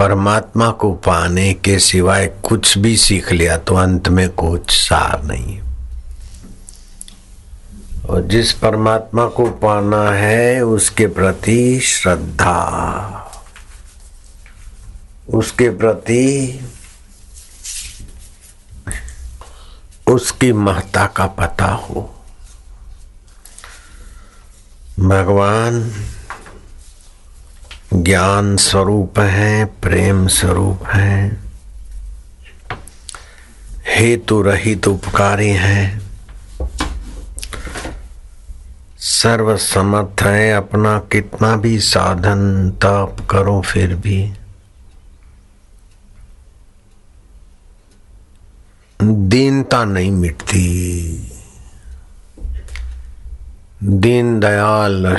परमात्मा को पाने के सिवाय कुछ भी सीख लिया तो अंत में कुछ सार नहीं और जिस परमात्मा को पाना है, उसके प्रति श्रद्धा। उसके प्रति उसकी महत्ता का पता हो। भगवान ज्ञान स्वरूप है, प्रेम स्वरूप है। हेतु रहित उपकारी है। सर्व समर्थ है, अपना कितना भी साधन तप करो फिर भी। दीनता नहीं मिटती। दीन दयाल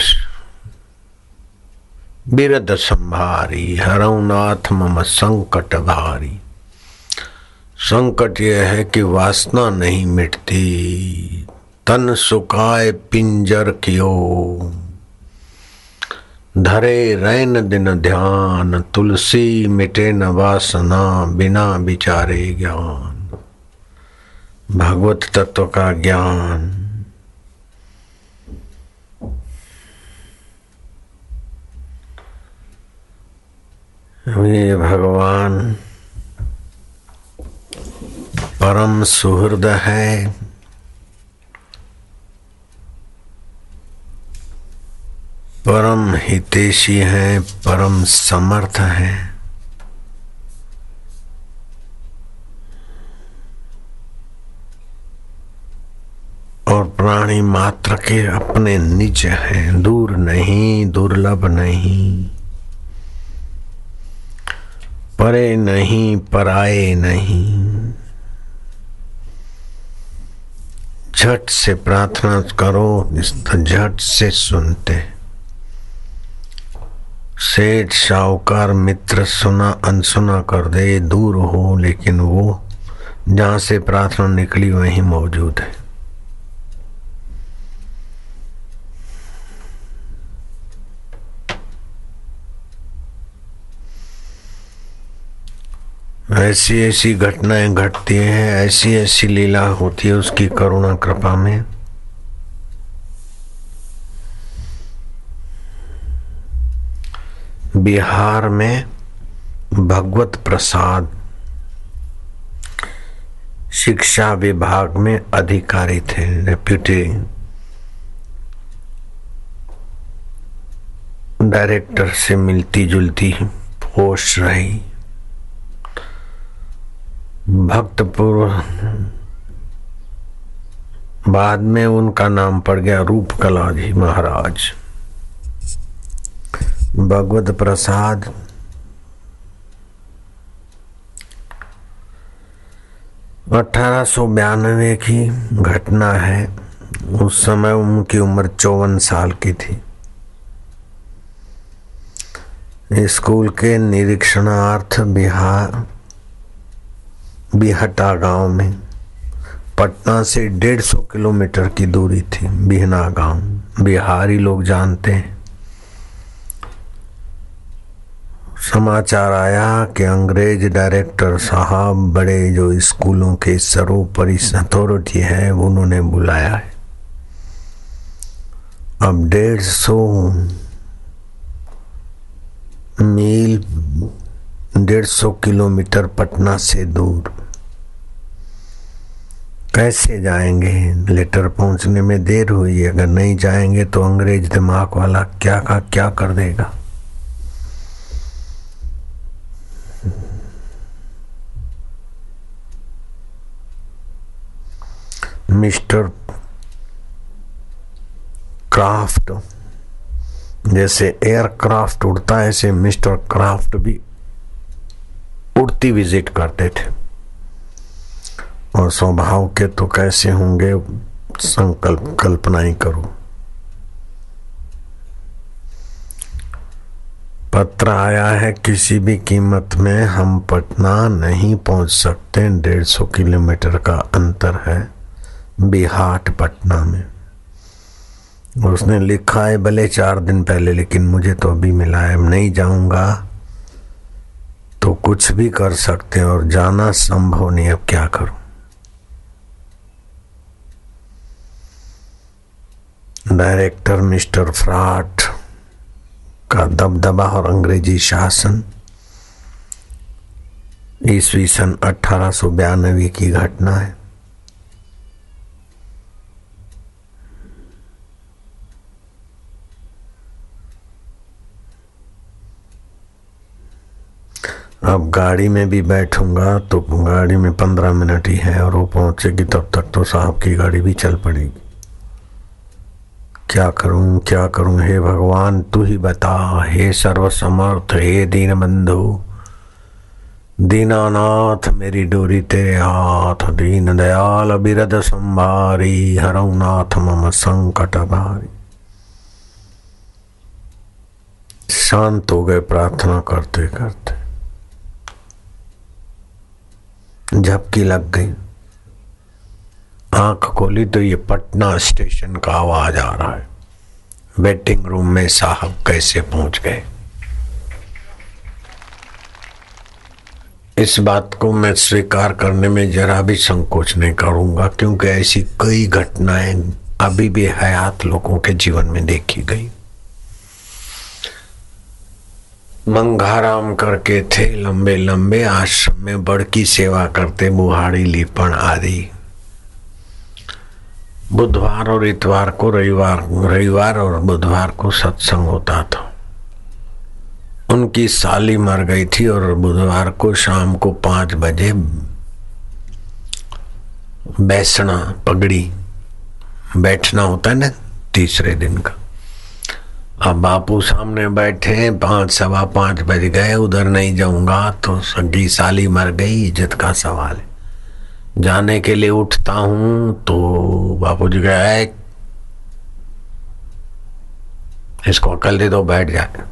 बिरद संभारी हरउनाथ मम संकट भारी। संकट यह है कि वासना नहीं मिटती, तन सुखाए पिंजर कियो धरे रैन दिन ध्यान, तुलसी मिटे न वासना बिना विचारे ज्ञान। भगवत तत्व का ज्ञान ये भगवान, परम सुहृद है। परम हितेशी है, परम समर्थ है। और प्राणी मात्र के अपने निज हैं, दूर नहीं, दुर्लभ नहीं। परे नहीं पराए नहीं। झट से प्रार्थना करो झट से सुनते। सेठ शाहूकार मित्र, सुना, अनसुना कर दे, दूर हो, लेकिन वो जहाँ से प्रार्थना निकली, वहीं मौजूद है। ऐसी ऐसी घटनाएँ घटती हैं, ऐसी ऐसी लीला होती है उसकी करुणा कृपा में। बिहार में भगवत प्रसाद शिक्षा विभाग में अधिकारी थे, डेप्यूटी डायरेक्टर से मिलती जुलती पोस्ट रही। भक्तपुर। बाद में उनका नाम पड़ गया रूप कला जी महाराज। भगवत प्रसाद। अठारह की घटना है। उस समय उनकी उम्र चौवन साल की थी। स्कूल के निरीक्षणार्थ बिहार बिहटा गाँव में। पटना से डेढ़ सौ किलोमीटर की दूरी थी, बिहना गाँव। बिहारी लोग जानते हैं। समाचार आया कि अंग्रेज़ डायरेक्टर साहब बड़े जो स्कूलों के सर्वोपरि अथॉरिटी है, उन्होंने बुलाया है। अब डेढ़ सौ मील डेढ़ सौ किलोमीटर पटना से दूर। कैसे जाएँगे? लेटर पहुँचने में देर हुई। अगर नहीं जाएँगे तो अंग्रेज़ दिमाग वाला क्या का क्या कर देगा? मिस्टर क्राफ्ट, जैसे एयरक्राफ्ट उड़ता है, ऐसे मिस्टर क्राफ्ट भी उड़ती विज़िट करते थे। और स्वभाव के तो कैसे होंगे, संकल्प कल्पना ही करो। पत्र आया है, किसी भी कीमत में हम पटना नहीं पहुँच सकते। डेढ़ सौ किलोमीटर का अंतर है बिहाट पटना में। उसने लिखा है, भले चार दिन पहले, लेकिन मुझे तो अभी मिला है। नहीं जाऊँगा। कुछ भी कर सकते हैं और जाना संभव नहीं अब क्या करूँ? डायरेक्टर मिस्टर फ्राट का दबदबा और अंग्रेज़ी शासन, ईस्वी सन अठारह की घटना है। अब गाड़ी में भी बैठूँगा तो गाड़ी में पंद्रह मिनट ही है और वो पहुंचेगी तब तक तो साहब की गाड़ी भी चल पड़ेगी। क्या करूँ क्या करूँ? हे भगवान, तू ही बता। हे सर्वसमर्थ, हे दीन बंधु दीनानाथ, मेरी डोरी तेरे हाथ दीन दयाल बिरद संभारी हरऊ नाथ मम संकट भारी। शांत हो गए प्रार्थना करते करते झपकी लग गई। आँख खोली तो ये पटना स्टेशन का आवाज़ आ रहा है। वेटिंग रूम में साहब कैसे पहुँच गए? इस बात को मैं स्वीकार करने में जरा भी संकोच नहीं करूँगा, क्योंकि ऐसी कई घटनाएँ अभी भी हयात लोगों के जीवन में देखी गई। मंगाराम करके थे लंबे लंबे आश्रम में, बड़की सेवा करते बुहाड़ी लिपण आदि। बुधवार और इतवार को रविवार रविवार और बुधवार को सत्संग होता था। उनकी साली मर गई थी और बुधवार को शाम को पाँच बजे बैसना, पगड़ी, बैठना होता है ना, तीसरे दिन का। अब बापू सामने बैठे, पाँच सवा पाँच बज गए, उधर नहीं जाऊँगा तो सगी साली मर गई, इज़्ज़त का सवाल है। जाने के लिए उठता हूँ तो बापू जी गए इसको अकल दे दो, बैठ जाए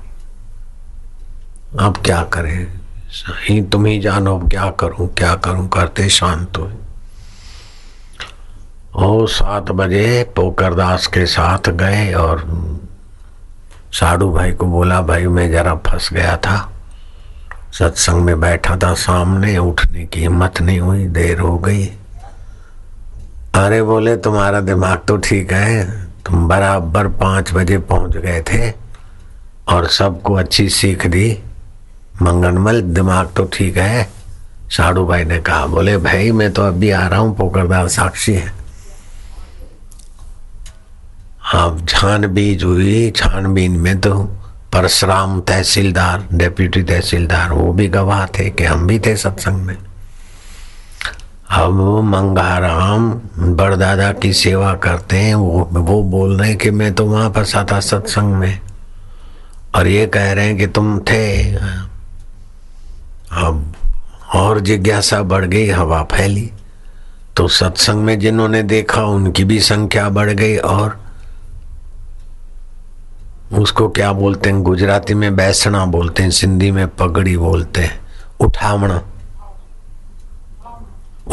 अब क्या करें? ही तुम ही जानो, अब क्या करूँ क्या करूँ, करते शांत हो। ओ सात बजे पोकरदास के साथ गए और साड़ू भाई को बोला, भाई, मैं जरा फंस गया था। सत्संग में बैठा था, सामने उठने की हिम्मत नहीं हुई, देर हो गई। अरे, बोले, तुम्हारा दिमाग तो ठीक है। तुम बराबर पाँच बजे पहुँच गए थे और सबको अच्छी सीख दी। मंगनमल, दिमाग तो ठीक है। साड़ू भाई ने कहा, बोले, भाई, मैं तो अभी आ रहा हूँ पोकरदार साक्षी है। अब छानबीज हुई, छानबीन में तो परशुराम तहसीलदार, डेप्यूटी तहसीलदार, वो भी गवाह थे कि हम भी थे सत्संग में। अब मंगाराम बड़दादा की सेवा करते हैं, वो वो बोल रहे हैं कि मैं तो वहाँ फंसा था सत्संग में। और ये कह रहे हैं कि तुम थे। अब और जिज्ञासा बढ़ गई, हवा फैली। तो सत्संग में जिन्होंने देखा, उनकी भी संख्या बढ़ गई और उसको क्या बोलते हैं? गुजराती में बैसना बोलते हैं, सिंधी में पगड़ी बोलते हैं। उठामणा।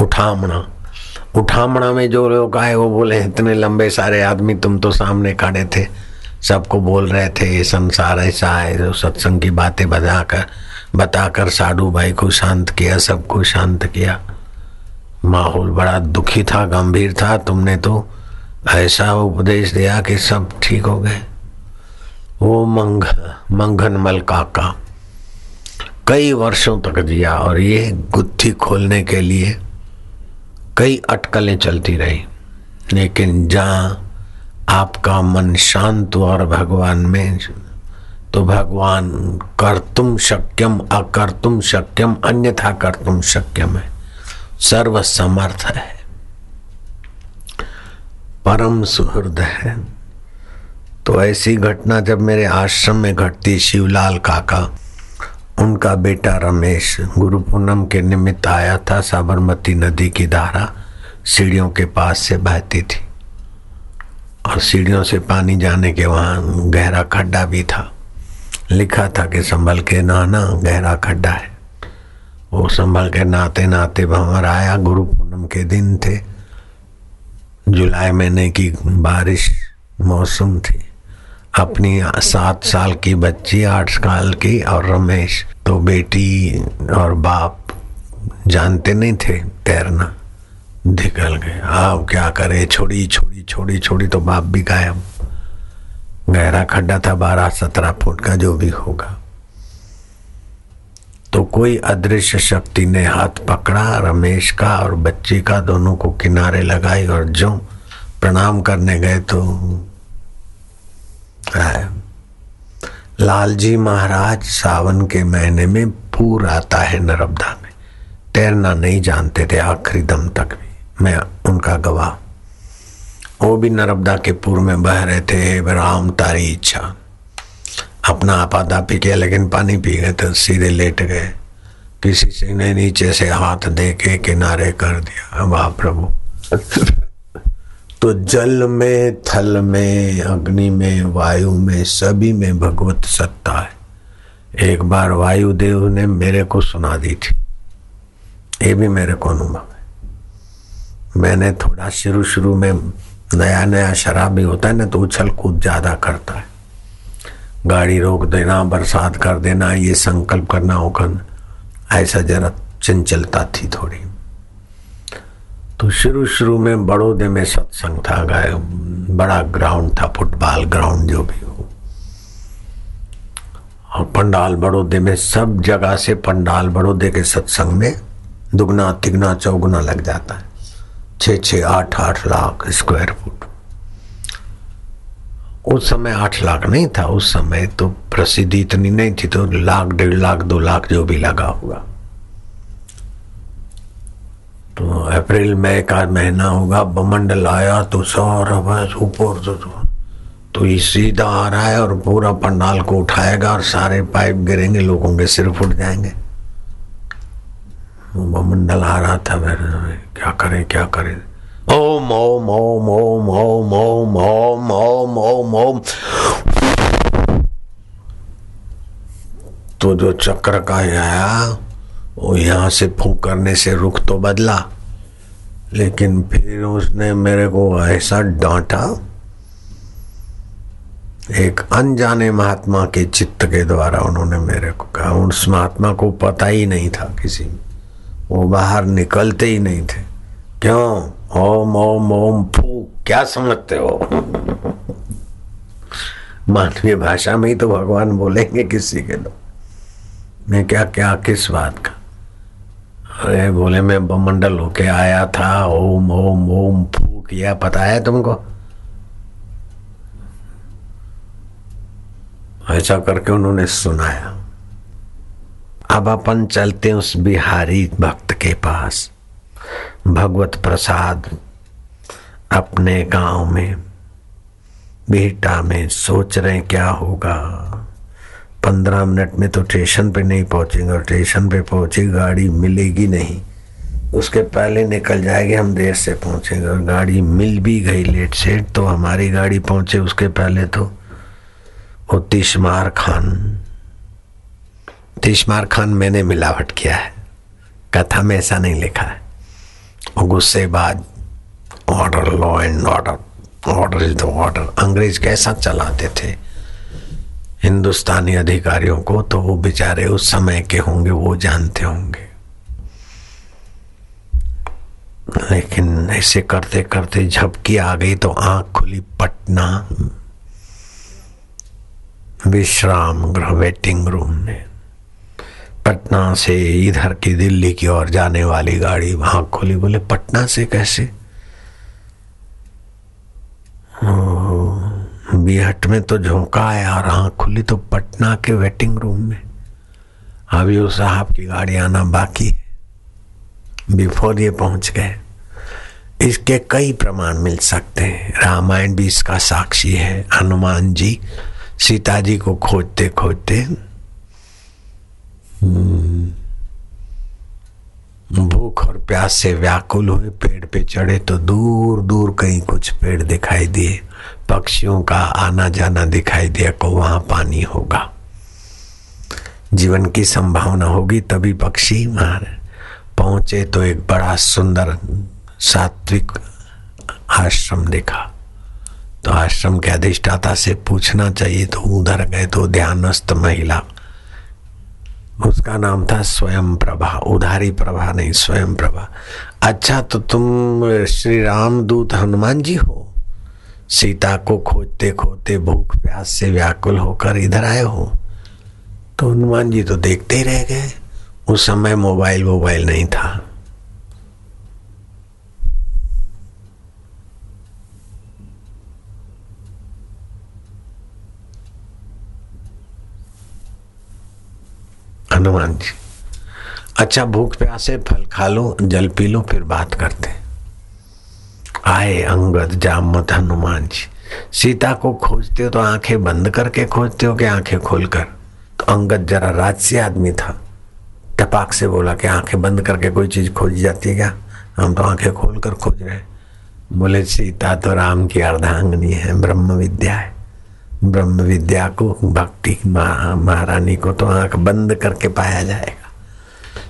उठामणा। उठामणा में जो लोग आए, वो बोले, इतने लंबे सारे आदमी तुम तो सामने खड़े थे। सबको बोल रहे थे, ये संसार ऐसा है, जो सत्संग की बातें बजाकर, बताकर साधु भाई को शांत किया, सबको शांत किया। माहौल बड़ा दुखी था, गंभीर था। तुमने तो ऐसा उपदेश दिया कि सब ठीक हो गए। वो मंग मंगन मल काका। कई वर्षों तक जिया और ये गुत्थी खोलने के लिए कई अटकलें चलती रही। लेकिन जहाँ आपका मन शांत हुआ और भगवान में तो भगवान कर तुम शक्यम अकर तुम शक्यम, अन्यथा कर तुम शक्यम है। सर्व समर्थ है। परम सुहृद है। तो ऐसी घटना जब मेरे आश्रम में घटती शिवलाल काका, उनका बेटा रमेश गुरु पूनम के निमित्त आया था साबरमती नदी की धारा सीढ़ियों के पास से बहती थी। और सीढ़ियों से पानी जाने के वहाँ गहरा खड्डा भी था। लिखा था कि संभल के नहाना गहरा खड्डा है। वो संभल के नहाते नहाते भंवर आया, गुरु पूनम के दिन थे। जुलाई महीने की बारिश, मौसम थी। अपनी सात साल की बच्ची, आठ साल की और रमेश तो बेटी और बाप जानते नहीं थे, तैरना निकल गए अब क्या करे? छोड़ी छोड़ी छोड़ी छोड़ी तो बाप भी गायब। गहरा खड्डा था, बारह, सत्रह फुट का जो भी होगा। तो कोई अदृश्य शक्ति ने हाथ पकड़ा, रमेश का और बच्ची का दोनों को किनारे लगाई और जो प्रणाम करने गए तो लालजी महाराज सावन के महीने में पूर आता है नर्मदा में। तैरना नहीं जानते थे आखिरी दम तक भी। मैं उनका गवाह। वो भी नर्मदा के पूर्व में बह रहे थे राम तारी इच्छा। अपना आपादा पी किया, लेकिन पानी पी गए तो सीधे लेट गए। किसी से नीचे से हाथ दे के किनारे कर दिया। वाह प्रभु। तो जल में, थल में, अग्नि में, वायु में, सभी में भगवत सत्ता है। एक बार वायुदेव ने मेरे को सुना दी थी। ये भी मेरे को अनुभव है। मैंने थोड़ा शुरू शुरू में नया नया शराबी होता है ना तो उछल कूद ज़्यादा करता है। गाड़ी रोक देना, बरसात कर देना, ये संकल्प करना होकर ऐसा जरा चंचलता थी थोड़ी। तो शुरू शुरू में बड़ौदे में सत्संग था, गाय, बड़ा ग्राउंड था फुटबॉल ग्राउंड जो भी हो। और पंडाल बड़ौदे में सब जगह से पंडाल बड़ौदे के सत्संग में दुगना, तिगना, चौगुना लग जाता है। छ छ, आठ आठ लाख स्क्वायर फुट उस समय आठ लाख नहीं था, उस समय तो प्रसिद्धि इतनी नहीं थी तो लाख, डेढ़ लाख, दो लाख जो भी लगा हुआ तो अप्रैल मई का महीना होगा बमंडल आया तो सौरभ ऊपर तो, तो ये सीधा आ रहा है और पूरा पंडाल को उठाएगा और सारे पाइप गिरेंगे लोगों के सिर फुट जाएँगे। बमंडल आ रहा था फिर क्या करें क्या करें? ओम ओम ओम ओम ओम ओम ओम ओम ओम ओम। तो जो चक्र का आया वो यहाँ से फूक करने से रुख तो बदला, लेकिन फिर उसने मेरे को ऐसा डांटा, एक अनजाने महात्मा के चित्त के द्वारा उन्होंने मेरे को कहा। उस महात्मा को पता ही नहीं था किसी वो बाहर निकलते ही नहीं थे। क्यों? ओम ओम ओम फू क्या समझते हो? मानवीय भाषा में ही तो भगवान बोलेंगे किसी के लोग। मैं क्या क्या, किस बात का? अरे बोले, मैं बमंडल होके आया था। ओम ओम ओम फू किया पता है तुमको? ऐसा करके उन्होंने सुनाया। अब अपन चलते उस बिहारी भक्त के पास। भगवत प्रसाद अपने गाँव में, बेटा में सोच रहे क्या होगा। पंद्रह मिनट में तो स्टेशन पे नहीं पहुँचेंगे और स्टेशन पे पहुँची गाड़ी मिलेगी नहीं। उसके पहले निकल जाएँगे, हम देर से पहुँचेंगे और गाड़ी मिल भी गई लेट सेट तो हमारी गाड़ी पहुँचे उसके पहले तो। वो तिशमार खान। तिशमार खान मैंने मिलावट किया है। कथा में ऐसा नहीं लिखा है। वो गुस्से बाद order law and order order is the order अंग्रेज़ कैसा चलाते थे? हिंदुस्तानी अधिकारियों को तो वो बेचारे उस समय के होंगे, वो जानते होंगे। लेकिन ऐसे करते करते झपकी आ गई तो आँख खुली पटना। विश्राम गृह वेटिंग रूम में। पटना से इधर की दिल्ली की ओर जाने वाली गाड़ी वहाँ खुली, बोले, पटना से कैसे? बीहट में तो झोंका आया और आँख खुली तो पटना के वेटिंग रूम में। अभी उस साहब की गाड़ी आना बाकी है। बिफोर ये पहुँच गए। इसके कई प्रमाण मिल सकते हैं। रामायण भी इसका साक्षी है। हनुमान जी सीता जी को खोजते खोजते हम्म, भूख और प्यास से व्याकुल हुए पेड़ पे चढ़े तो दूर दूर कहीं कुछ पेड़ दिखाई दिए। पक्षियों का आना जाना दिखाई दिया, को वहाँ पानी होगा। जीवन की संभावना होगी, तभी पक्षी वहाँ पहुँचे तो एक बड़ा सुंदर सात्विक आश्रम देखा। तो आश्रम के अधिष्ठाता से पूछना चाहिए तो उधर गए तो ध्यानस्थ महिला। उसका नाम था स्वयं प्रभा, उधारी प्रभा नहीं, स्वयं प्रभा। अच्छा तो तुम श्री राम दूत हनुमान जी हो? सीता को खोजते खोजते भूख, प्यास से व्याकुल होकर इधर आए हो। तो हनुमान जी तो देखते ही रह गए। उस समय मोबाइल मोबाइल नहीं था। हनुमान जी अच्छा भूख, प्यासे फल खा लो, जल पी लो, फिर बात करते आए अंगद जामत हनुमान जी सीता को खोजते हो तो आँखें बंद करके खोजते हो कि आँखें खोलकर? तो अंगद जरा राजसी आदमी था। टपाक से बोला कि आँखें बंद करके कोई चीज़ खोजी जाती है क्या? हम तो आँखें खोल कर खोज रहे बोले, सीता तो राम की अर्धांगनी है, ब्रह्म विद्या है। ब्रह्म विद्या को, भक्ति महारानी को तो आँख बंद करके पाया जाएगा।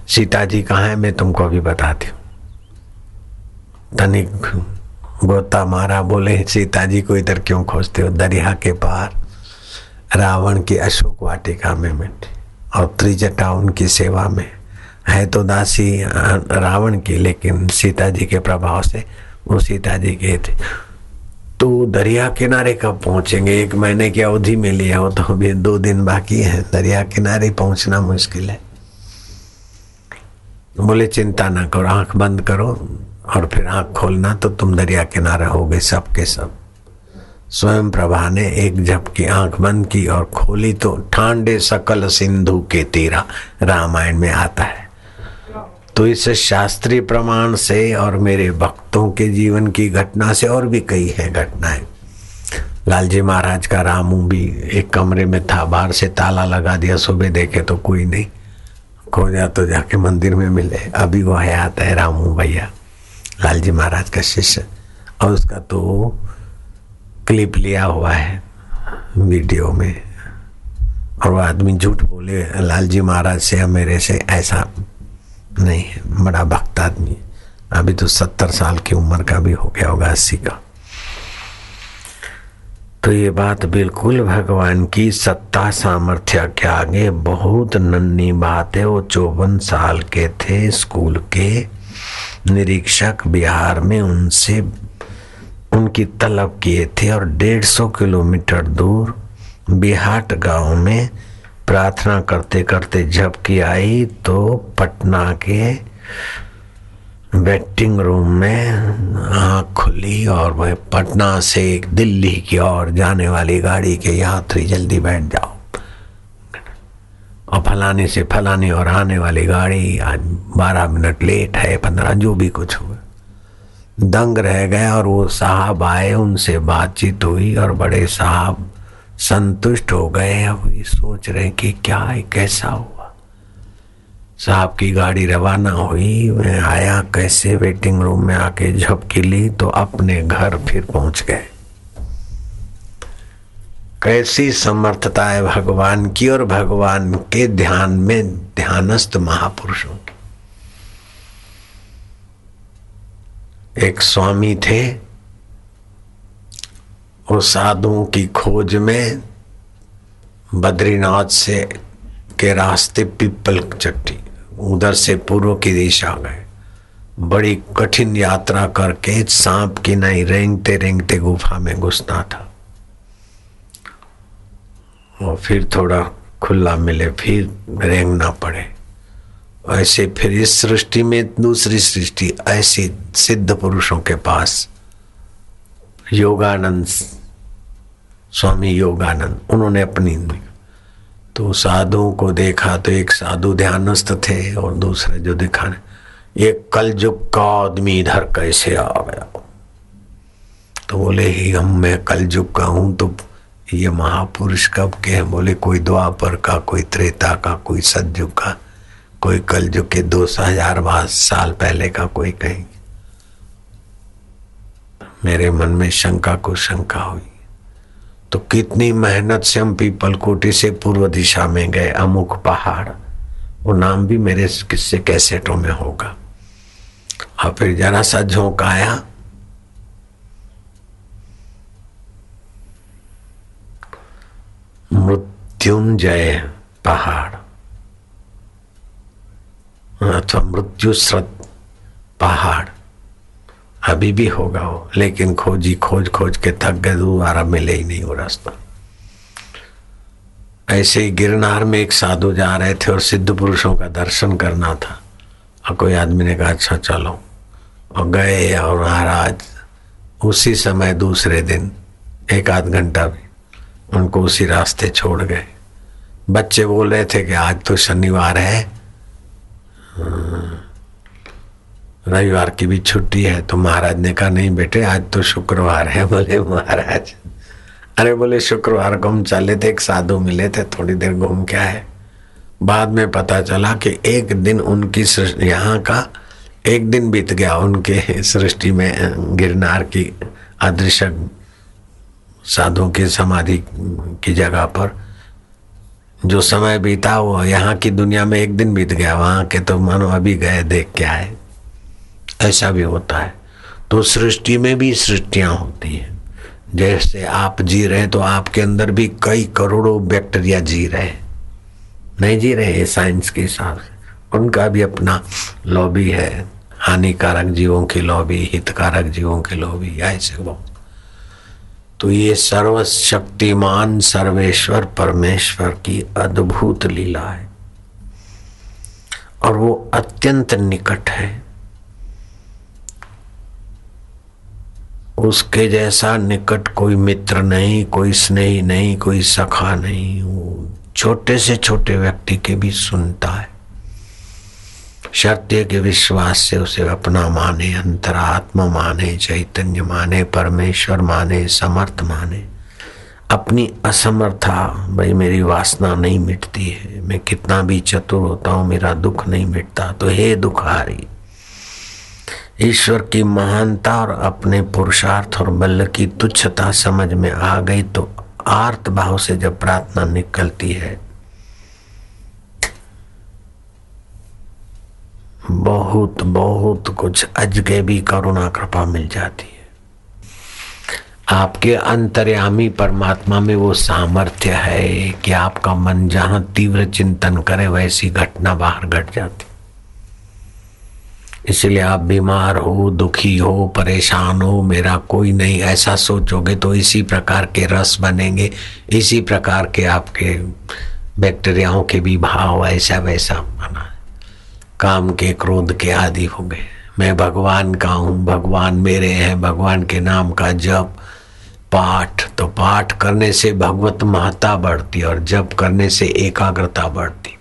सीता जी कहाँ है? मैं तुमको अभी बताती हूँ। तनिक गोता मारा बोले सीता जी को इधर क्यों खोजते हो? दरिया के पार, रावण की अशोक वाटिका में बैठे और त्रिजटा उनकी सेवा में है तो दासी रावण की, लेकिन सीता जी के प्रभाव से वो सीता जी के थे। तो दरिया किनारे कब पहुँचेंगे? एक महीने की अवधि में लिया हो तो अभी दो दिन बाकी है। दरिया किनारे पहुँचना मुश्किल है। बोले, चिंता ना करो, आँख बंद करो और फिर आँख खोलना तो तुम दरिया किनारे हो गए सब के सब। स्वयं प्रभा ने एक झपकी आँख बंद की और खोली तो ठांडे सकल सिंधु के तीरा रामायण में आता है। तो इस शास्त्रीय प्रमाण से और मेरे भक्तों के जीवन की घटना से और भी कई है घटनाएँ। लालजी महाराज का रामू भी एक कमरे में था, बाहर से ताला लगा दिया, सुबह देखे तो कोई नहीं। खोजा तो जाके मंदिर में मिले। अभी वो हयात है रामू भैया। लालजी महाराज का शिष्य और उसका तो क्लिप लिया हुआ है वीडियो में। और वो आदमी झूठ बोले, लालजी महाराज से या मेरे से ऐसा नहीं है, बड़ा भक्त आदमी अभी तो सत्तर साल की उम्र का भी हो गया होगा अस्सी का। तो ये बात बिल्कुल भगवान की सत्ता सामर्थ्य के आगे बहुत नन्ही बात है। वो चौवन साल के थे स्कूल के। निरीक्षक बिहार में उनसे, उनकी तलब किए थे और डेढ़ सौ किलोमीटर दूर बिहाट गाँव में प्रार्थना करते करते झपकी आई तो पटना के वेटिंग रूम में आँख खुली और वह पटना से दिल्ली की ओर जाने वाली गाड़ी के यात्री जल्दी बैठ जाओ। और फलाने से फलाने और आने वाली गाड़ी आज बारह मिनट लेट है, पंद्रह, जो भी कुछ हुआ। दंग रह गया और वो साहब आए, उनसे बातचीत हुई और बड़े साहब संतुष्ट हो गए अब ये सोच रहे कि क्या है कैसा हुआ। साहब की गाड़ी रवाना हुई, मैं आया, कैसे वेटिंग रूम में आके झपकी ली तो अपने घर फिर पहुँच गए। कैसी समर्थता है भगवान की और भगवान के ध्यान में ध्यानस्थ महापुरुषों की? एक स्वामी थे, वो साधुओं की खोज में बद्रीनाथ से के रास्ते पिपल चट्टी, उधर से पूर्व की दिशा गए। बड़ी कठिन यात्रा करके सांप की नहीं रेंगते रेंगते गुफा में घुसना था। और फिर थोड़ा खुला मिले, फिर रेंगना पड़े। ऐसे फिर इस सृष्टि में दूसरी सृष्टि, ऐसी सिद्ध पुरुषों के पास। योगानंद, स्वामी योगानंद, उन्होंने अपनी तो साधुओं को देखा तो एक साधु ध्यानस्थ थे और दूसरे जो दिखाने ये कलयुग का आदमी इधर कैसे आ गया? तो बोले, ही, हम, मैं कलयुग का हूँ तो ये महापुरुष कब के हैं बोले, कोई द्वापर का, कोई त्रेता का, कोई सतयुग का, कोई कलयुग के दो हज़ार साल पहले का कोई कहीं? मेरे मन में शंका को शंका हुई। तो कितनी मेहनत से हम पीपल कोटी से पूर्व दिशा में गए, अमुक पहाड़। वो नाम भी मेरे किस्से कैसेटों में होगा। और फिर जरा सा झोंक आया। मृत्युंजय पहाड़। अथवा मृत्यु स्रत पहाड़। अभी भी होगा वो, लेकिन खोजी खोज खोज के थक गए, दोबारा मिले ही नहीं वो रास्ता। ऐसे ही गिरनार में एक साधु जा रहे थे और सिद्ध पुरुषों का दर्शन करना था। और कोई आदमी ने कहा अच्छा चलो। और गए और महाराज, उसी समय दूसरे दिन, एक आध घंटा भी उनको उसी रास्ते छोड़ गए। बच्चे बोल रहे थे कि आज तो शनिवार है। रविवार की भी छुट्टी है तो महाराज ने कहा, नहीं बेटे, आज तो शुक्रवार है। बोले, महाराज। अरे बोले, शुक्रवार को हम चले थे, एक साधु मिले थे, थोड़ी देर घूम के आए। बाद में पता चला कि एक दिन उनकी यहाँ का एक दिन बीत गया उनके सृष्टि में, गिरनार की अदृश्य साधुओं की समाधि की जगह पर। जो समय बीता वो यहाँ की दुनिया में एक दिन बीत गया, वहाँ के तो मानो अभी गए देख के आए। ऐसा भी होता है। तो सृष्टि में भी सृष्टियाँ होती हैं। जैसे आप जी रहे हैं तो आपके अंदर भी कई करोड़ों बैक्टीरिया जी रहे हैं। नहीं जी रहे साइंस के हिसाब से उनका भी अपना लॉबी है। हानिकारक जीवों की लॉबी, हितकारक जीवों की लॉबी, ऐसे बहुत। तो ये सर्वशक्तिमान सर्वेश्वर परमेश्वर की अद्भुत लीला है। और वो अत्यंत निकट है। उसके जैसा निकट कोई मित्र नहीं, कोई स्नेही नहीं, कोई सखा नहीं, वो छोटे से छोटे व्यक्ति के भी सुनता है। सत्य के विश्वास से उसे अपना माने, अंतरात्मा माने, चैतन्य माने, परमेश्वर माने, समर्थ माने। अपनी असमर्था, भाई, मेरी वासना नहीं मिटती है, मैं कितना भी चतुर होता हूँ, मेरा दुख नहीं मिटता तो हे दुखारी, ईश्वर की महानता और अपने पुरुषार्थ और बल की तुच्छता समझ में आ गई तो आर्त भाव से जब प्रार्थना निकलती है बहुत बहुत कुछ अजगे भी करुणा, कृपा मिल जाती है। आपके अंतर्यामी परमात्मा में वो सामर्थ्य है कि आपका मन जहाँ तीव्र चिंतन करे, वैसी घटना बाहर घट जाती। इसलिए आप बीमार हो, दुखी हो, परेशान हो, मेरा कोई नहीं, ऐसा सोचोगे तो इसी प्रकार के रस बनेंगे, इसी प्रकार के आपके बैक्टीरियाओं के भी भाव ऐसा वैसा बना। काम के क्रोध के आदि हो गए। मैं भगवान का हूँ, भगवान मेरे हैं, भगवान के नाम का जप, पाठ तो पाठ करने से भगवत महत्ता बढ़ती और जप करने से एकाग्रता बढ़ती।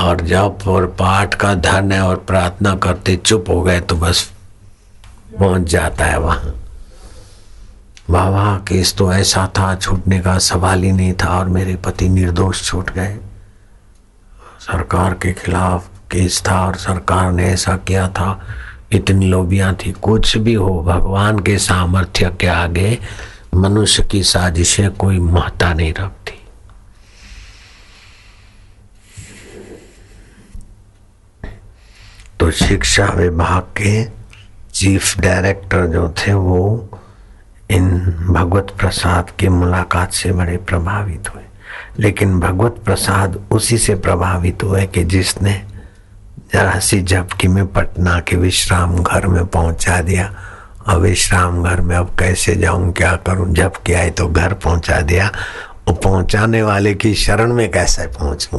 और जप और पाठ का धन है और प्रार्थना करते चुप हो गए तो बस पहुँच जाता है वहाँ। बाबा, केस तो ऐसा था, छूटने का सवाल ही नहीं था और मेरे पति निर्दोष छूट गए। सरकार के खिलाफ केस था और सरकार ने ऐसा किया था। इतनी लोबियाँ थी। कुछ भी हो, भगवान के सामर्थ्य के आगे मनुष्य की साजिशें कोई महत्ता नहीं रखती। तो शिक्षा विभाग के चीफ डायरेक्टर जो थे, वो इन भगवत प्रसाद की मुलाकात से बड़े प्रभावित हुए। लेकिन भगवत प्रसाद उसी से प्रभावित हुए कि जिसने जरा सी झपकी में पटना के विश्राम घर में पहुँचा दिया। और विश्राम घर में अब कैसे जाऊँ, क्या करूँ? झपकी आई तो घर पहुँचा दिया। और पहुँचाने वाले की शरण में कैसे पहुंचू?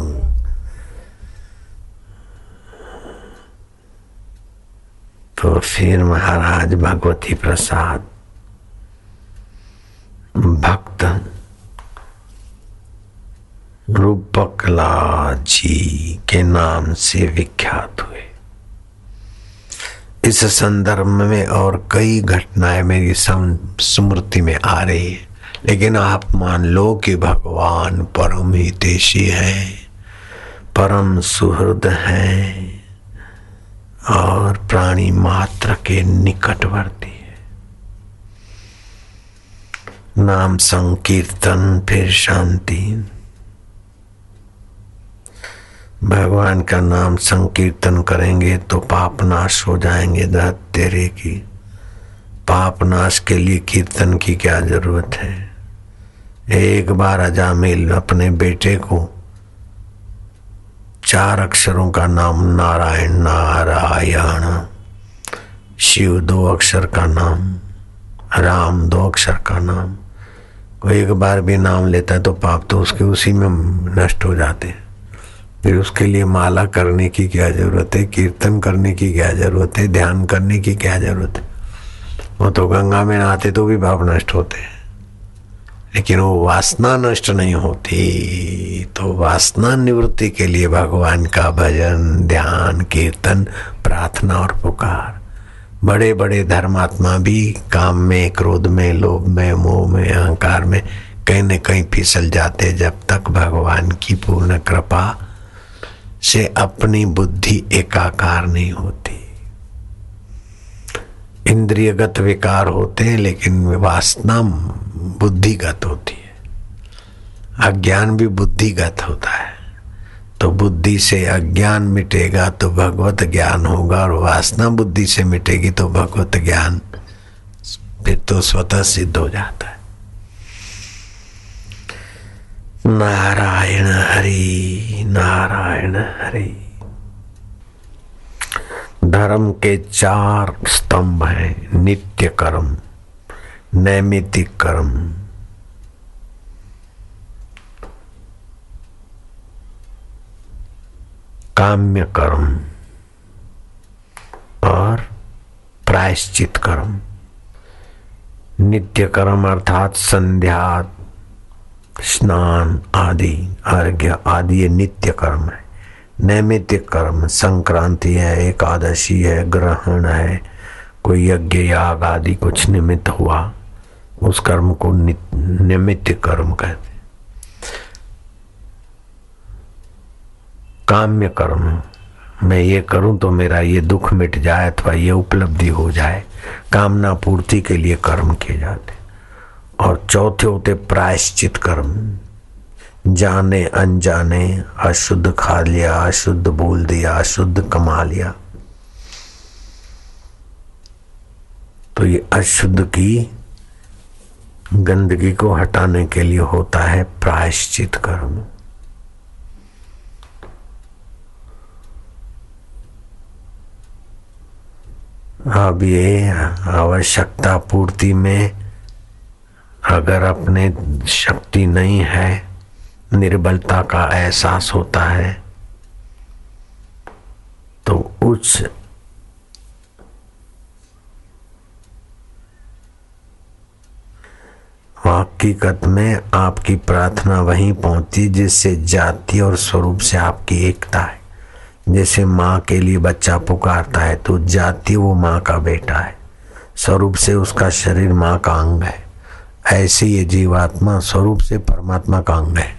तो फिर महाराज भगवती प्रसाद, भक्त रूपकला जी के नाम से विख्यात हुए। इस संदर्भ में और कई घटनाएँ मेरी स्मृति में आ रही है। लेकिन आप मान लो कि भगवान परम हितेशी है, परम सुहृद है और प्राणी मात्र के निकटवर्ती है। नाम संकीर्तन, फिर शांति। भगवान का नाम संकीर्तन करेंगे तो पाप नाश हो जाएँगे दत्त तेरे की। पाप नाश के लिए कीर्तन की क्या ज़रूरत है? एक बार अजामिल अपने बेटे को चार अक्षरों का नाम नारायण नारायण, शिव दो अक्षर का नाम, राम दो अक्षर का नाम। कोई एक बार भी नाम लेता है तो पाप तो उसके उसी में नष्ट हो जाते हैं। फिर उसके लिए माला करने की क्या ज़रूरत है? कीर्तन करने की क्या ज़रूरत है? ध्यान करने की क्या ज़रूरत है? वो तो गंगा में नहाते तो भी भाव नष्ट होते हैं। लेकिन वो वासना नष्ट नहीं होती। तो वासना निवृत्ति के लिए भगवान का भजन, ध्यान, कीर्तन, प्रार्थना और पुकार। बड़े बड़े धर्मात्मा भी काम में, क्रोध में, लोभ में, मोह में, अहंकार में कहीं न कहीं फिसल जाते जब तक भगवान की पूर्ण कृपा से अपनी बुद्धि एकाकार नहीं होती। इंद्रियगत विकार होते हैं, लेकिन वासना बुद्धिगत होती है। अज्ञान भी बुद्धिगत होता है। तो बुद्धि से अज्ञान मिटेगा तो भगवत ज्ञान होगा, और वासना बुद्धि से मिटेगी तो भगवत ज्ञान फिर तो स्वतः सिद्ध हो जाता है। नारायण हरि नारायण हरि। धर्म के चार स्तंभ हैं, नित्य कर्म नैमितिक कर्म। काम्य कर्म और प्रायश्चित कर्म। नित्य कर्म अर्थात संध्या स्नान आदि अर्घ्य आदि, ये नित्य कर्म है। नैमित्तिक कर्म, संक्रांति है, एकादशी है, ग्रहण है, कोई यज्ञ, याग आदि कुछ निमित्त हुआ, उस कर्म को निमित्त कर्म कहते काम्य कर्म, मैं ये करूँ तो मेरा ये दुख मिट जाए अथवा ये उपलब्धि हो जाए, कामना पूर्ति के लिए कर्म किए जाते और चौथे होते प्रायश्चित कर्म। जाने, अनजाने, अशुद्ध खा लिया, अशुद्ध बोल दिया, अशुद्ध कमा लिया। तो ये अशुद्ध की गंदगी को हटाने के लिए होता है प्रायश्चित कर्म। अब ये आवश्यकता पूर्ति में अगर अपने शक्ति नहीं है, निर्बलता का एहसास होता है तो उस हकीकत में आपकी प्रार्थना वहीं पहुँचती जिससे जाति और स्वरूप से आपकी एकता है। जैसे माँ के लिए बच्चा पुकारता है तो जाति वो माँ का बेटा है। स्वरूप से उसका शरीर माँ का अंग है। ऐसे ये जीवात्मा स्वरूप से परमात्मा का अंग है।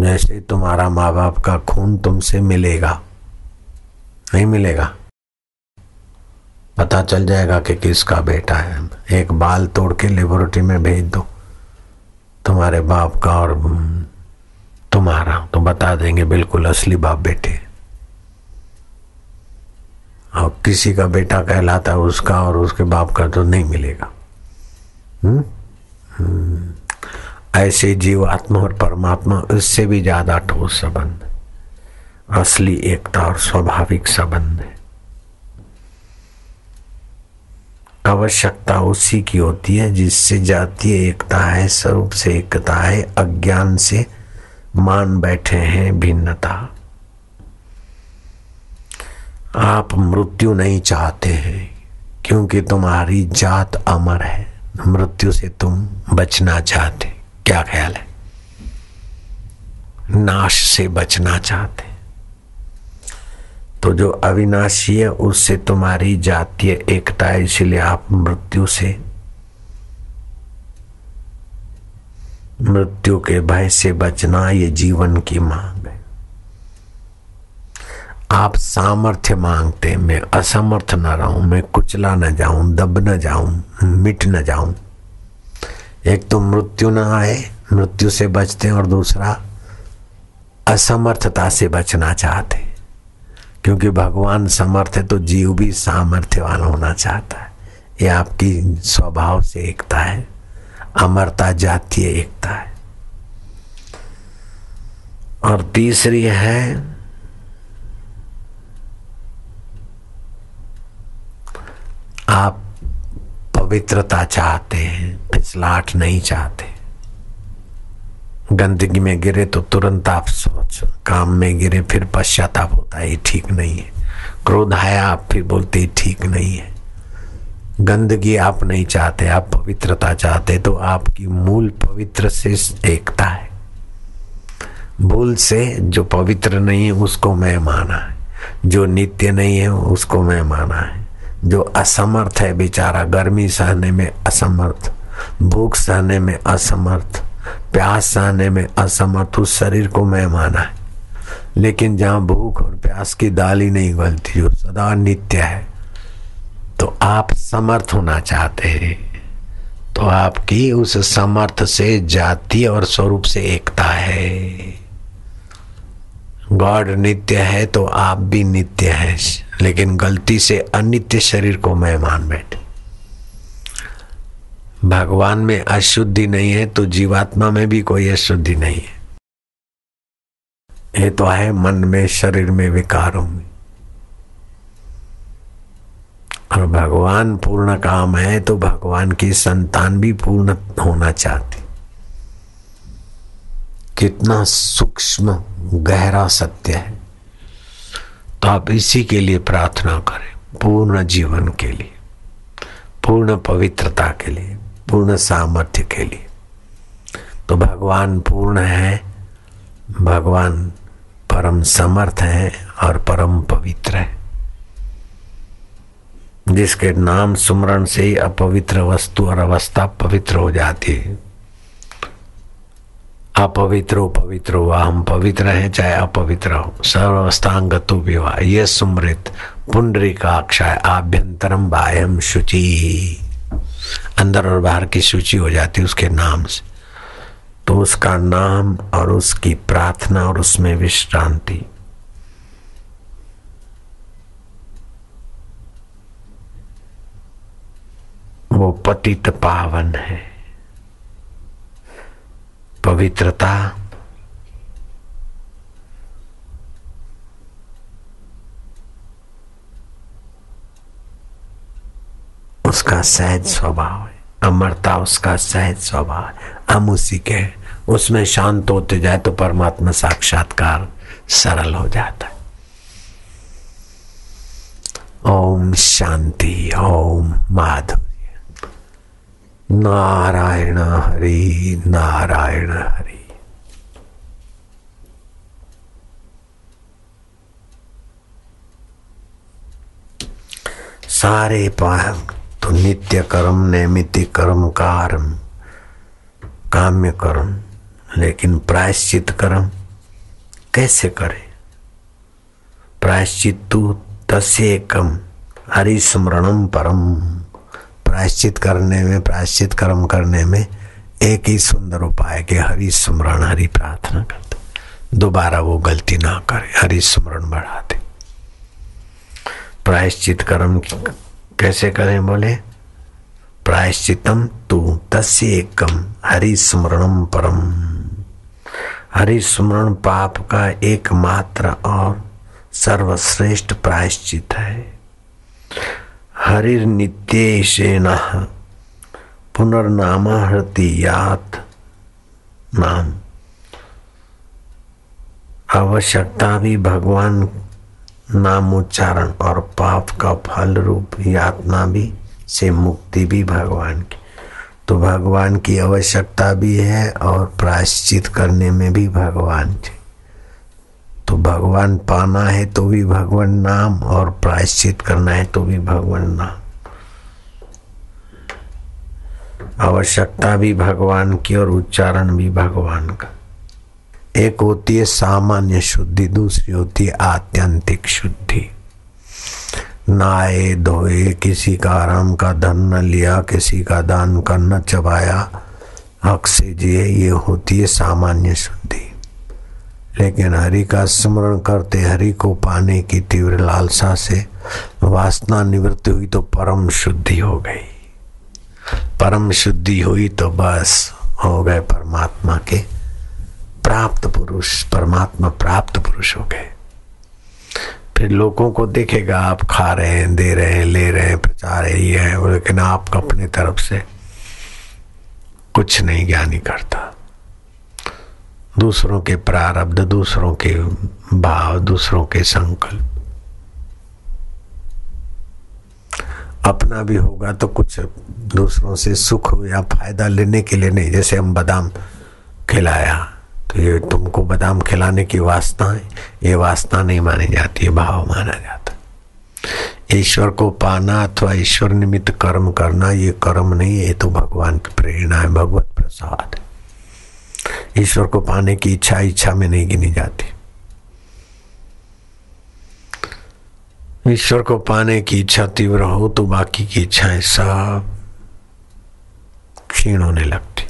जैसे तुम्हारा माँ बाप का खून तुमसे मिलेगा, नहीं मिलेगा, पता चल जाएगा कि किसका बेटा है। एक बाल तोड़ के लेबोरेटरी में भेज दो, तुम्हारे बाप का और तुम्हारा। तो बता देंगे, बिल्कुल असली बाप बेटे और किसी का बेटा कहलाता है उसका और उसके बाप का तो नहीं मिलेगा। हुँ? हुँ। ऐसे जीवात्मा और परमात्मा इससे भी ज़्यादा ठोस संबंध असली एकता और स्वाभाविक संबंध है आवश्यकता उसी की होती है जिससे जातीय एकता है, स्वरूप से एकता है, अज्ञान से मान बैठे हैं भिन्नता आप मृत्यु नहीं चाहते हैं, क्योंकि तुम्हारी जात अमर है मृत्यु से तुम बचना चाहते, क्या ख्याल है? नाश से बचना चाहते। तो जो अविनाशी है, उससे तुम्हारी जातीय एकता है, इसलिए आप मृत्यु से, मृत्यु के भय से बचना ये जीवन की मांग है। आप सामर्थ्य मांगते, मैं असमर्थ न रहूँ, मैं कुचला न जाऊँ, दब न जाऊँ, मिट न जाऊँ। एक तो मृत्यु न आए, मृत्यु से बचते और दूसरा, असमर्थता से बचना चाहते। क्योंकि भगवान समर्थ है तो जीव भी सामर्थ्यवान होना चाहता है। ये आपकी स्वभाव से एकता है, अमरता जातीय एकता है। और तीसरी है आप पवित्रता चाहते हैं फिसलाट नहीं चाहते। गंदगी में गिरे तो तुरंत आप सोच, काम में गिरे फिर पश्चाताप होता है ठीक नहीं है। क्रोध आया, आप फिर बोलते ठीक नहीं है। गंदगी आप नहीं चाहते, आप पवित्रता चाहते तो आपकी मूल पवित्र से एकता है। भूल से जो पवित्र नहीं है, उसको मैं माना है। जो नित्य नहीं है, उसको मैं माना है। जो असमर्थ है बेचारा, गर्मी सहने में असमर्थ, भूख सहने में असमर्थ, प्यास सहने में असमर्थ, उस शरीर को मैं माना है। लेकिन जहाँ भूख और प्यास की दाल ही नहीं गलती जो सदा नित्य है। तो आप समर्थ होना चाहते हैं तो आपकी उस समर्थ से जाति और स्वरूप से एकता है। गॉड नित्य है तो आप भी नित्य है। लेकिन गलती से अनित्य शरीर को मैं मान बैठे। भगवान में अशुद्धि नहीं है तो जीवात्मा में भी कोई अशुद्धि नहीं है। ये तो है मन में, शरीर में विकारों में। और भगवान पूर्ण काम है तो भगवान की संतान भी पूर्ण होना चाहती। कितना सूक्ष्म, गहरा सत्य है। तो आप इसी के लिए प्रार्थना करें, पूर्ण जीवन के लिए, पूर्ण पवित्रता के लिए, पूर्ण सामर्थ्य के लिए। तो भगवान पूर्ण है, भगवान परम समर्थ है और परम पवित्र है। जिसके नाम सुमरण से ही अपवित्र वस्तु और अवस्था पवित्र हो जाती है। अपवित्रो, पवित्र हुआ हम पवित्र हैं चाहे अपवित्र। हो सर्वस्थांग तो विवाह। ये सुमृत पुंडरी का अक्षय आभ्यंतरम बाह्यम शुचि। अंदर और बाहर की सूची हो जाती उसके नाम से। तो उसका नाम और उसकी प्रार्थना और उसमें विश्रांति। वो पतित पावन है। पवित्रता। उसका सहज स्वभाव है। अमरता उसका सहज स्वभाव है। हम उसी के उसमें शांत होते जाए तो परमात्मा साक्षात्कार सरल हो जाता है। ओम शांति, ओम माधुर्य नारायण हरि नारायण हरि। सारे तो नित्य कर्म नैमित्य कर्म, कारम, काम्य कर्म, लेकिन प्रायश्चित कर्म कैसे करे? प्रायश्चित तू तस्कम हरिस्मरणम परम। प्रायश्चित करने में, प्रायश्चित कर्म करने में एक ही सुंदर उपाय के हरि स्मरण हरि प्रार्थना करते। दोबारा वो गलती ना करे हरि स्मरण बढ़ा दे प्रायश्चित कर्म कैसे करें बोले? प्रायश्चितम तू तस्य एकम हरि स्मरणम परम। हरि स्मरण पाप का एकमात्र और सर्वश्रेष्ठ प्रायश्चित है। हरिर्नित्येशेन पुनर्नामा यात नाम। आवश्यकता भी भगवान नाम उच्चारण और पाप का फल रूप यातना भी से मुक्ति भी भगवान की। तो भगवान की आवश्यकता भी है और प्रायश्चित करने में भी भगवान जी। तो भगवान पाना है तो भी भगवान नाम और प्रायश्चित करना है तो भी भगवान नाम। आवश्यकता भी भगवान की और उच्चारण भी भगवान का। एक होती है सामान्य शुद्धि, दूसरी होती है आत्यंतिक शुद्धि। नाए धोए किसी का आराम का धन न लिया, किसी का दान का न चबाया, हक से जिए, ये होती है सामान्य शुद्धि। लेकिन हरि का स्मरण करते हरि को पाने की तीव्र लालसा से वासना निवृत्ति हुई तो परम शुद्धि हो गई। परम शुद्धि हुई तो बस हो गए परमात्मा के प्राप्त पुरुष, परमात्मा प्राप्त पुरुष हो गए। फिर लोगों को देखेगा, आप खा रहे हैं, दे रहे हैं, ले रहे हैं, प्रचार यही है, लेकिन आप अपने तरफ़ से कुछ नहीं ज्ञानी करता। दूसरों के प्रारब्ध, दूसरों के भाव, दूसरों के संकल्प। अपना भी होगा तो कुछ दूसरों से सुख या फ़ायदा लेने के लिए नहीं। जैसे हम बादाम खिलाया तो ये तुमको बादाम खिलाने की वासना है। ये वासना नहीं मानी जाती है भाव माना जाता। ईश्वर को पाना अथवा ईश्वर निमित्त कर्म करना, ये कर्म नहीं, ये तो भगवान की प्रेरणा है, भगवत प्रसाद। ईश्वर को पाने की इच्छा इच्छा में नहीं गिनी जाती। ईश्वर को पाने की इच्छा तीव्र हो तो बाकी की इच्छाएँ सब क्षीण होने लगती।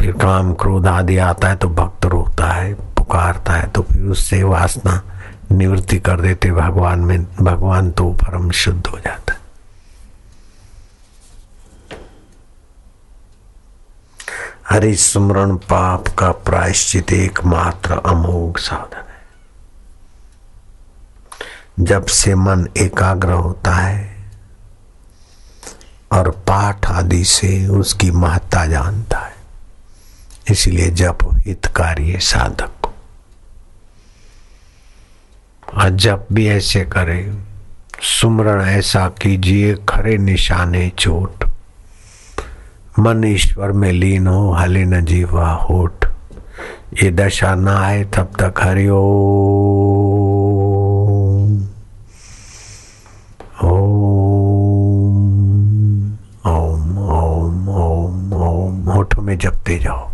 फिर काम क्रोध आदि आता है तो भक्त रोता है, पुकारता है तो फिर उससे वासना निवृत्ति कर देते, भगवान में, भगवान तो परम शुद्ध हो जाता है। हरि सुमरण पाप का प्रायश्चित एकमात्र अमोघ साधन है। जब से मन एकाग्र होता है और पाठ आदि से उसकी महत्ता जानता है, इसलिए जप हितकारी साधक को। और जप भी ऐसे करे, सुमरण ऐसा कीजिए, खरे निशाने चोट। मन ईश्वर में लीन हो हले न जीवा, होठ। ये दशा ना आए तब तक हरिओ में जपते जाओ।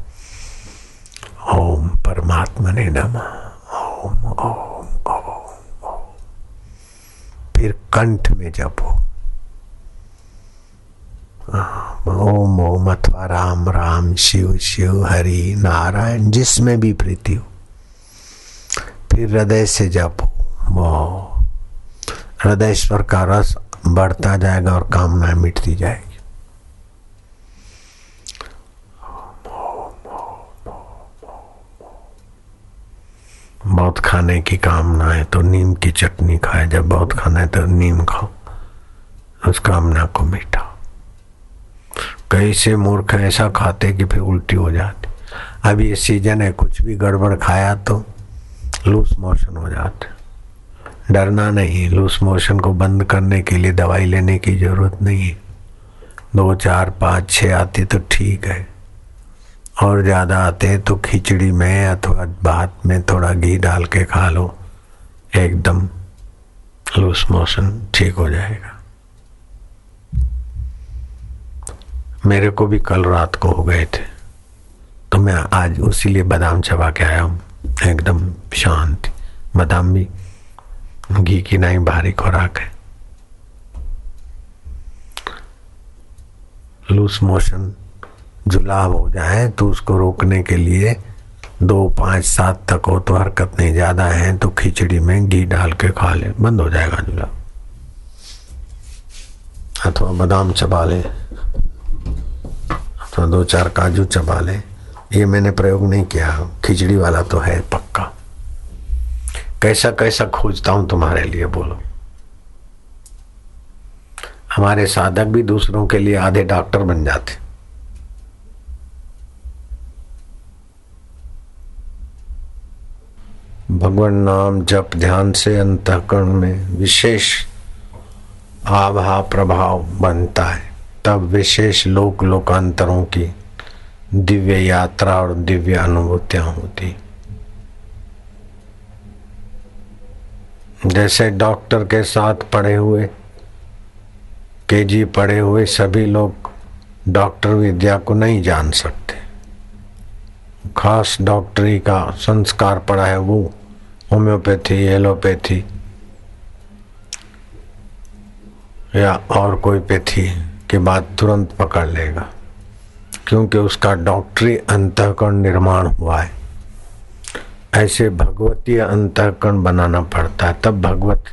ओम परमात्मा ने नम। ओम ओम ओम ओम। फिर कंठ में जपो। ओम ओम, अथवा राम राम, शिव शिव, हरि, नारायण, जिसमें भी प्रीति हो। फिर हृदय से जपो वो हृदय स्वर का रस बढ़ता जाएगा और कामनाएँ मिटती जाएगी। बहुत खाने की कामना है तो नीम की चटनी खाए। जब बहुत खाना है तो नीम खाओ। उस कामना को मिटा कई से मूर्ख ऐसा खाते कि फिर उल्टी हो जाती। अब ये सीज़न है, कुछ भी गड़बड़ खाया तो लूज मोशन हो जाते। डरना नहीं लूज मोशन को बंद करने के लिए दवाई लेने की ज़रूरत नहीं। है दो, चार, पाँच छः आती तो ठीक है। और ज़्यादा आते तो खिचड़ी में अथवा भात में थोड़ा घी डाल के खा लो। एकदम लूस मोशन ठीक हो जाएगा। मेरे को भी कल रात को हो गए थे। तो मैं आज उसी लिए बादाम चबा के आया हूँ। एकदम शांति। बादाम भी घी की नहीं भारी खुराक है। लूज मोशन जुलाब हो जाए तो उसको रोकने के लिए दो पाँच सात तक हो तो हरकत नहीं। ज़्यादा है तो खिचड़ी में घी डाल के खा ले। बंद हो जाएगा जुलाब अथवा बादाम चबा ले। अथवा दो चार काजू चबा ले। ये मैंने प्रयोग नहीं किया। खिचड़ी वाला तो है पक्का। कैसा कैसा खोजता हूँ तुम्हारे लिए, बोलो। हमारे साधक भी दूसरों के लिए आधे डॉक्टर बन जाते। भगवान नाम जप ध्यान से अंतकरण में विशेष आभा प्रभाव बनता है। तब विशेष लोक लोकांतरों की दिव्य यात्रा और दिव्य अनुभूतियाँ होती। जैसे डॉक्टर के साथ पढ़े हुए, केजी पढ़े हुए सभी लोग डॉक्टर विद्या को नहीं जान सकते। खास डॉक्टरी का संस्कार पड़ा है वो, होम्योपैथी, एलोपैथी या और कोई पैथी। के बाद तुरंत पकड़ लेगा, क्योंकि उसका डॉक्टरी अंतकरण निर्माण हुआ है। ऐसे भगवतीय अंतकरण बनाना पड़ता है, तब भगवत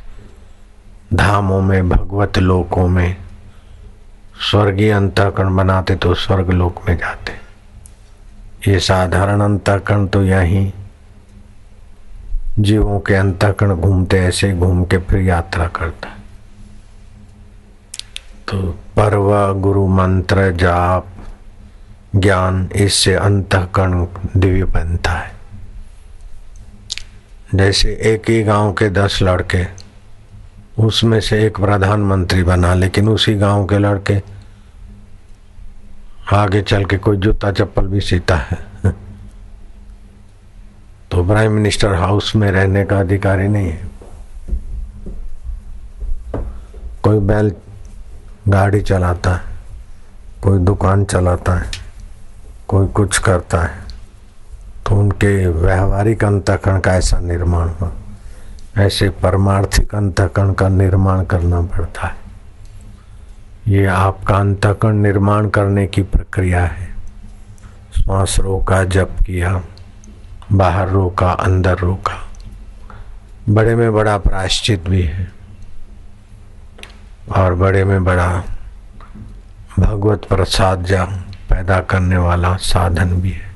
धामों में, भगवत लोकों में, स्वर्गीय अंतकरण बनाते तो स्वर्ग लोक में जाते। ये साधारण अंतकरण तो यहीं जीवों के अंतकरण घूमते, ऐसे घूम के फिर यात्रा करता है। तो पर्व गुरु मंत्र जाप ज्ञान इससे अंतकरण दिव्य बनता है। जैसे एक ही गाँव के दस लड़के, उसमें से एक प्रधानमंत्री बना, लेकिन उसी गाँव के लड़के आगे चल के कोई जूता चप्पल भी सीता है। तो प्राइम मिनिस्टर हाउस में रहने का अधिकारी नहीं है। कोई बैल गाड़ी चलाता है, कोई दुकान चलाता है, कोई कुछ करता है तो उनके व्यवहारिक अंतकरण का ऐसा निर्माण हुआ ऐसे परमार्थिक अंतकरण का निर्माण करना पड़ता है। ये आपका अंतकरण निर्माण करने की प्रक्रिया है। श्वास रोका, जप किया, बाहर रोका, अंदर रोका। बड़े में बड़ा प्रायश्चित भी है। और बड़े में बड़ा भगवत प्रसाद जा पैदा करने वाला साधन भी है।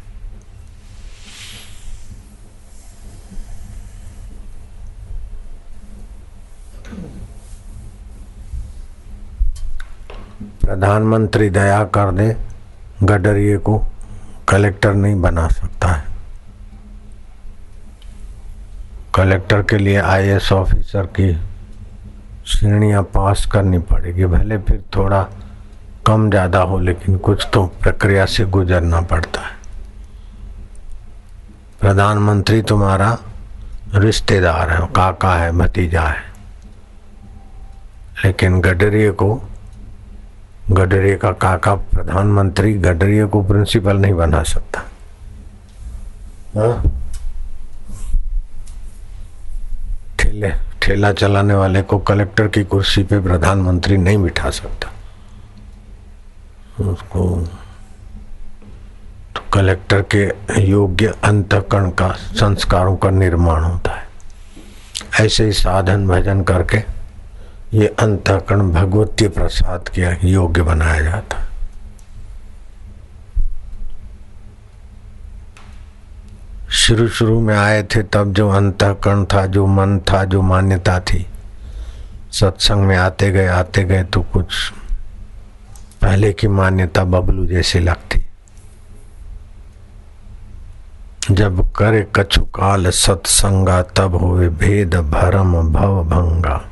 प्रधानमंत्री दया कर दे गडरिए को कलेक्टर नहीं बना सकता है। कलेक्टर के लिए आईएएस ऑफिसर की श्रेणियाँ पास करनी पड़ेगी, भले फिर थोड़ा कम ज़्यादा हो, लेकिन कुछ तो प्रक्रिया से गुजरना पड़ता है। प्रधानमंत्री तुम्हारा रिश्तेदार है, काका है, भतीजा है। लेकिन गडरिए को गडरिए का काका प्रधानमंत्री गडरिए को प्रिंसिपल नहीं बना सकता। हाँ? ठेले ठेला चलाने वाले को कलेक्टर की कुर्सी पे प्रधानमंत्री नहीं बिठा सकता। उसको तो कलेक्टर के योग्य अंतकरण का संस्कारों का निर्माण होता है। ऐसे ही साधन भजन करके ये अंतकरण भगवती प्रसाद के योग्य बनाया जाता शुरू शुरू में आए थे तब जो अंतकरण था, जो मन था, जो मान्यता थी, सत्संग में आते गए आते गए तो कुछ पहले की मान्यता बबलू जैसी लगती। जब करे कछु काल सत्संगा, तब हुए भेद भरम भव भंगा।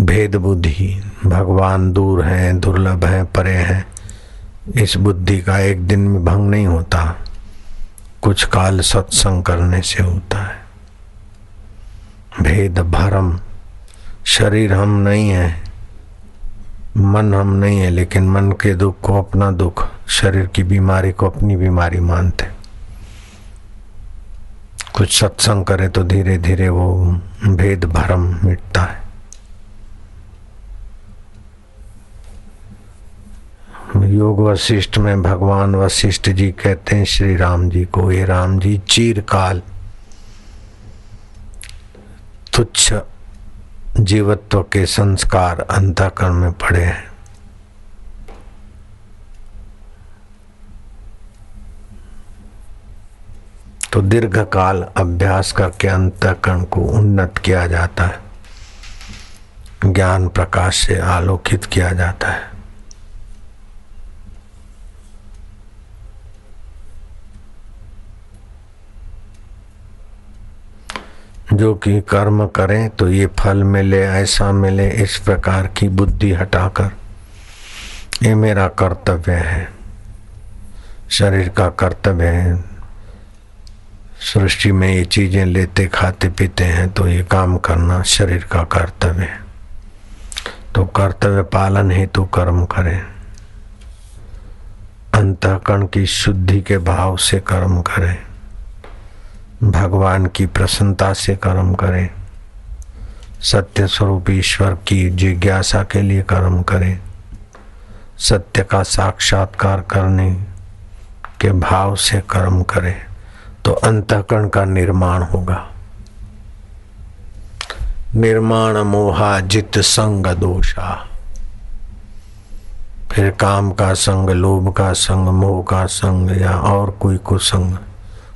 भेद बुद्धि, भगवान दूर हैं, दुर्लभ हैं, परे हैं। इस बुद्धि का एक दिन में भंग नहीं होता। कुछ काल सत्संग करने से होता है। भेद भरम, शरीर हम नहीं है, मन हम नहीं है, लेकिन मन के दुख को अपना दुख, शरीर की बीमारी को अपनी बीमारी मानते कुछ सत्संग करे तो धीरे धीरे वो भेद भरम मिटता है। योग वशिष्ठ में भगवान वशिष्ठ जी कहते हैं, श्री राम जी को ये राम जी, चीरकाल, तुच्छ जीवत्व के संस्कार अंतकरण में पड़े हैं। तो दीर्घ काल अभ्यास करके अंतकरण को उन्नत किया जाता है। ज्ञान प्रकाश से आलोकित किया जाता है। जो कि कर्म करें तो ये फल मिले, ऐसा मिले, इस प्रकार की बुद्धि हटाकर। ये मेरा कर्तव्य है। शरीर का कर्तव्य है। सृष्टि में ये चीज़ें लेते, खाते, पीते हैं तो ये काम करना शरीर का कर्तव्य है। तो कर्तव्य पालन हेतु कर्म करें। अंतकरण की शुद्धि के भाव से कर्म करें। भगवान की प्रसन्नता से कर्म करें। सत्य स्वरूप ईश्वर की जिज्ञासा के लिए कर्म करें। सत्य का साक्षात्कार करने के भाव से कर्म करें तो अंतकरण का निर्माण होगा। निर्माण मोहा जित संग दोषा। फिर काम का संग, लोभ का संग, मोह का संग, या और कोई कुसंग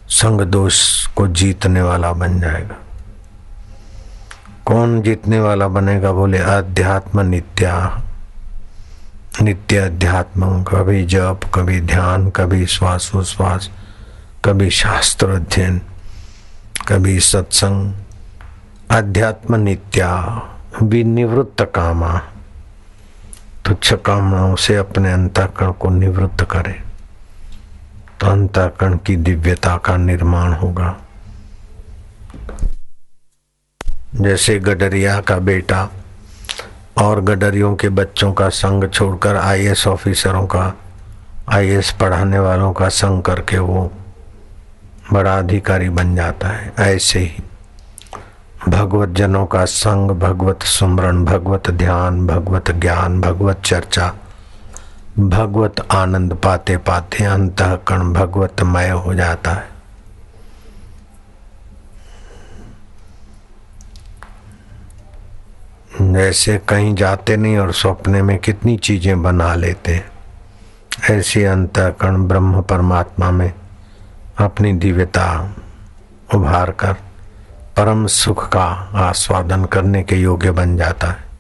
संग दोष को जीतने वाला बन जाएगा। कौन जीतने वाला बनेगा बोले अध्यात्म नित्या। नित्य अध्यात्म कभी जप, कभी ध्यान, कभी श्वासोश्वास, कभी शास्त्र अध्ययन, कभी सत्संग। अध्यात्म नित्या, विनिवृत्त कामा। तुच्छ कामनाओं से अपने अंतकरण को निवृत्त करे। तो अंतकरण की दिव्यता का निर्माण होगा। जैसे गडरिया का बेटा और गडरियों के बच्चों का संग छोड़कर आईएएस ऑफिसरों का, आईएएस पढ़ाने वालों का संग करके वो बड़ा अधिकारी बन जाता है। ऐसे ही भगवत जनों का संग, भगवत सुमरण, भगवत ध्यान, भगवत ज्ञान, भगवत चर्चा भगवत आनंद पाते पाते अंत अंतकरण भगवतमय हो जाता है। जैसे कहीं जाते नहीं और सपने में कितनी चीज़ें बना लेते हैं। ऐसे अंतकरण ब्रह्म परमात्मा में अपनी दिव्यता उभार कर परम सुख का आस्वादन करने के योग्य बन जाता है।